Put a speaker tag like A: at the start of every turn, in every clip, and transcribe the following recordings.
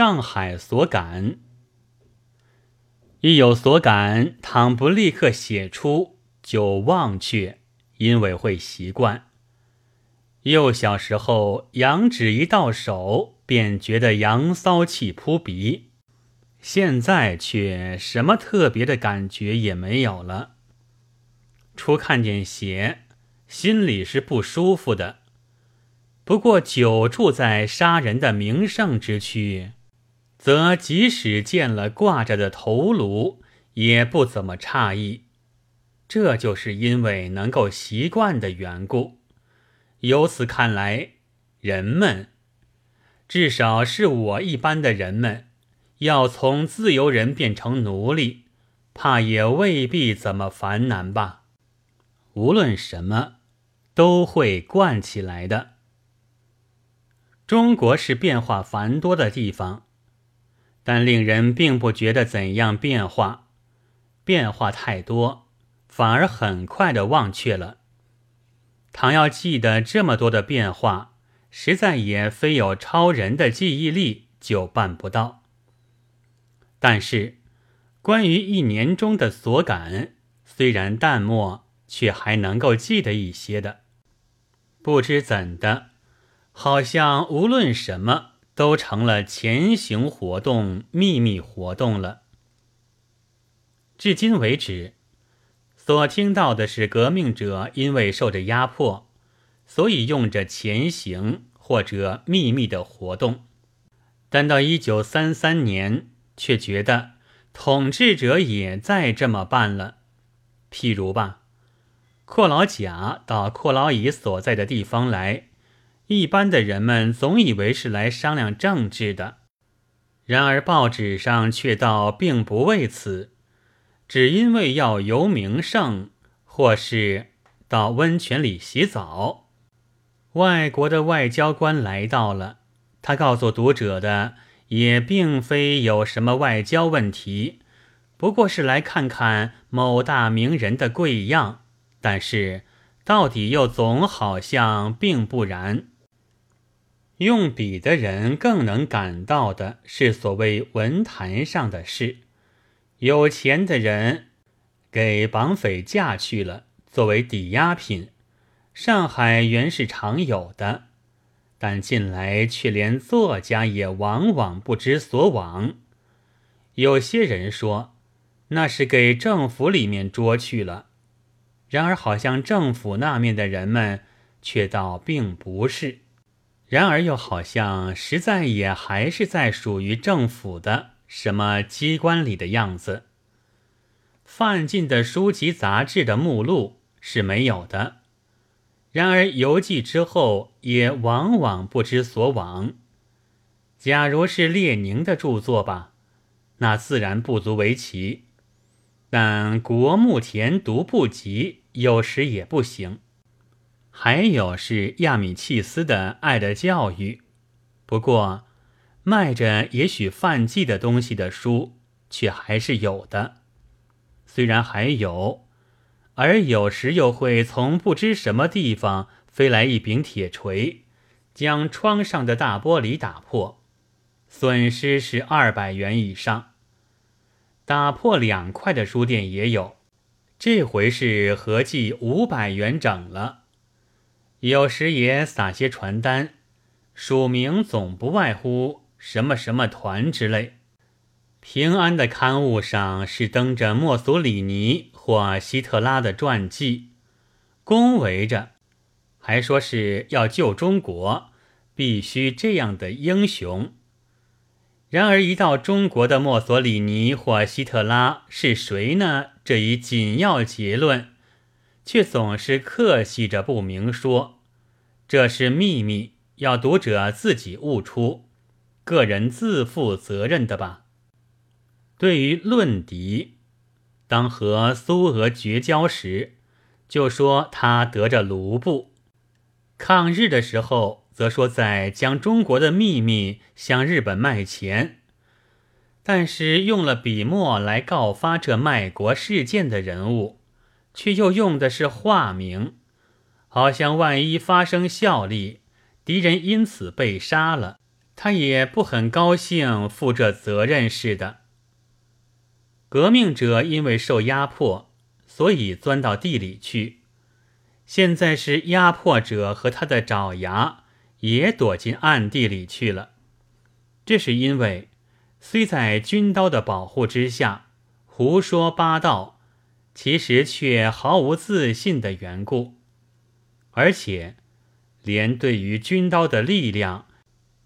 A: 上海所感。一有所感，倘不立刻写出，就忘却，因为会习惯。幼小时候，羊脂一到手，便觉得羊骚气扑鼻；现在却什么特别的感觉也没有了。初看见血，心里是不舒服的。不过久住在杀人的名胜之区。则即使见了挂着的头颅，也不怎么诧异。这就是因为能够习惯的缘故。由此看来，人们，至少是我一般的人们，要从自由人变成奴隶，怕也未必怎么烦难吧。无论什么，都会惯起来的。中国是变化繁多的地方。但令人并不觉得怎样变化，变化太多，反而很快的忘却了。倘要记得这么多的变化，实在也非有超人的记忆力就办不到。但是，关于一年中的所感，虽然淡漠，却还能够记得一些的。不知怎的，好像无论什么。都成了前行活动、秘密活动了。至今为止，所听到的是革命者因为受着压迫，所以用着前行或者秘密的活动。但到一九三三年，却觉得统治者也在这么办了。譬如吧，阔老甲到阔老乙所在的地方来。一般的人们总以为是来商量政治的，然而报纸上却倒并不为此，只因为要游名胜，或是到温泉里洗澡。外国的外交官来到了，他告诉读者的也并非有什么外交问题，不过是来看看某大名人的贵样。但是到底又总好像并不然。用笔的人更能感到的是所谓文坛上的事。有钱的人给绑匪嫁去了，作为抵押品。上海原是常有的，但近来却连作家也往往不知所往。有些人说那是给政府里面捉去了，然而好像政府那面的人们却倒并不是。然而又好像实在也还是在属于政府的什么机关里的样子。范进的书籍杂志的目录是没有的，然而邮寄之后也往往不知所往。假如是列宁的著作吧，那自然不足为奇，但国目田读不及，有时也不行。还有是亚米契斯的《爱的教育》，不过卖着也许犯忌的东西的书却还是有的。虽然还有，而有时又会从不知什么地方飞来一柄铁锤，将窗上的大玻璃打破，损失是二百元以上。打破两块的书店也有，这回是合计五百元整了。有时也撒些传单，署名总不外乎什么什么团之类。平安的刊物上是登着墨索里尼或希特拉的传记，恭维着，还说是要救中国，必须这样的英雄。然而一到中国的墨索里尼或希特拉是谁呢？这一紧要结论。却总是客气着不明说，这是秘密，要读者自己悟出，个人自负责任的吧。对于论敌，当和苏俄绝交时，就说他得着卢布；抗日的时候，则说在将中国的秘密向日本卖钱。但是用了笔墨来告发这卖国事件的人物。却又用的是化名，好像万一发生效力，敌人因此被杀了，他也不很高兴负这责任似的。革命者因为受压迫，所以钻到地里去。现在是压迫者和他的爪牙也躲进暗地里去了。这是因为，虽在军刀的保护之下胡说八道，其实却毫无自信的缘故，而且。连对于军刀的力量，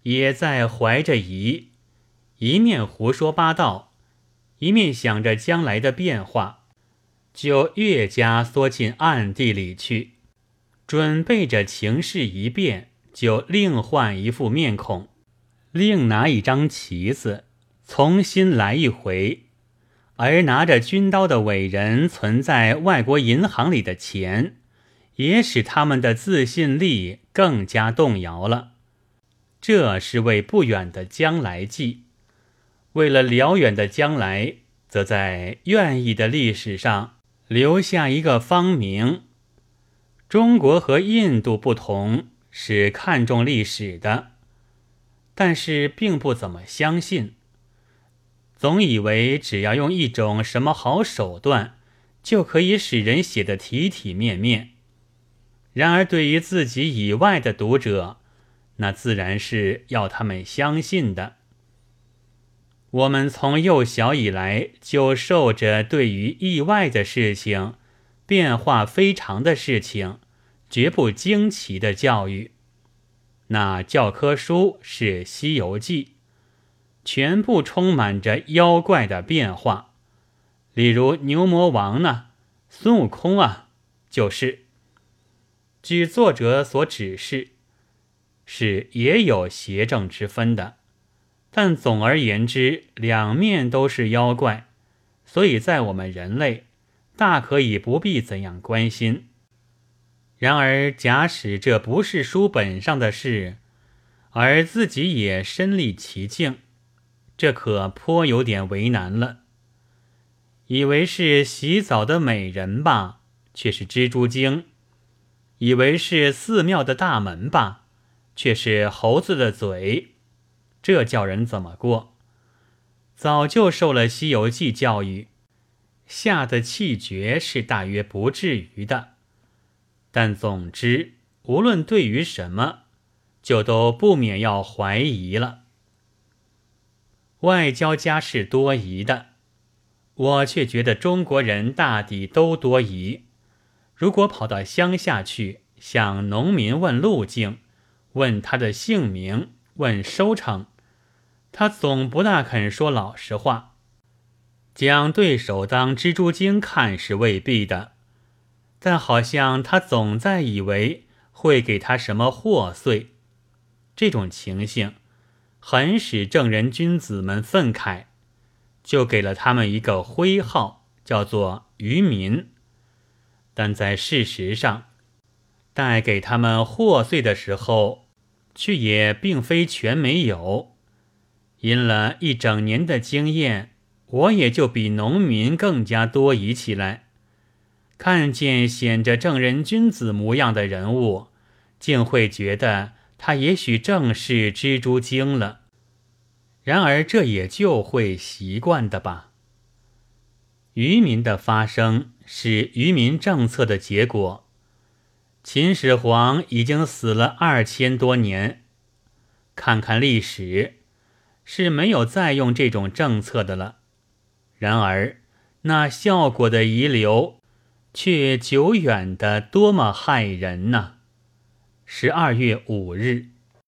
A: 也在怀着疑，一面胡说八道，一面想着将来的变化，就越加缩进暗地里去，准备着情势一变，就另换一副面孔，另拿一张旗子，重新来一回。而拿着军刀的伟人存在外国银行里的钱。也使他们的自信力更加动摇了。这是为不远的将来计；为了辽远的将来，则在愿意的历史上留下一个芳名。中国和印度不同，是看重历史的，但是并不怎么相信，总以为只要用一种什么好手段，就可以使人写得体体面面。然而，对于自己以外的读者，那自然是要他们相信的。我们从幼小以来就受着对于意外的事情、变化非常的事情，绝不惊奇的教育。那教科书是《西游记》，全部充满着妖怪的变化。例如牛魔王呢，孙悟空啊，就是。据作者所指示，是也有邪正之分的，但总而言之，两面都是妖怪，所以在我们人类，大可以不必怎样关心。然而，假使这不是书本上的事，而自己也身历其境，这可颇有点为难了。以为是洗澡的美人吧，却是蜘蛛精。以为是寺庙的大门吧，却是猴子的嘴，这叫人怎么过？早就受了《西游记》教育，下的气绝是大约不至于的。但总之，无论对于什么，就都不免要怀疑了。外交家是多疑的，我却觉得中国人大抵都多疑。如果跑到乡下去向农民问路径，问他的姓名，问收成，他总不大肯说老实话。将对手当蜘蛛精看是未必的，但好像他总在以为会给他什么祸祟。这种情形很使正人君子们愤慨，就给了他们一个徽号，叫做愚民。但在事实上，带给他们祸祟的时候，却也并非全没有。因了一整年的经验，我也就比农民更加多疑起来。看见显着正人君子模样的人物，竟会觉得他也许正是蜘蛛精了。然而这也就会习惯的吧。渔民的发生。是渔民政策的结果。秦始皇已经死了二千多年，看看历史，是没有再用这种政策的了。然而，那效果的遗留，却久远的多么骇人呐！十二月五日。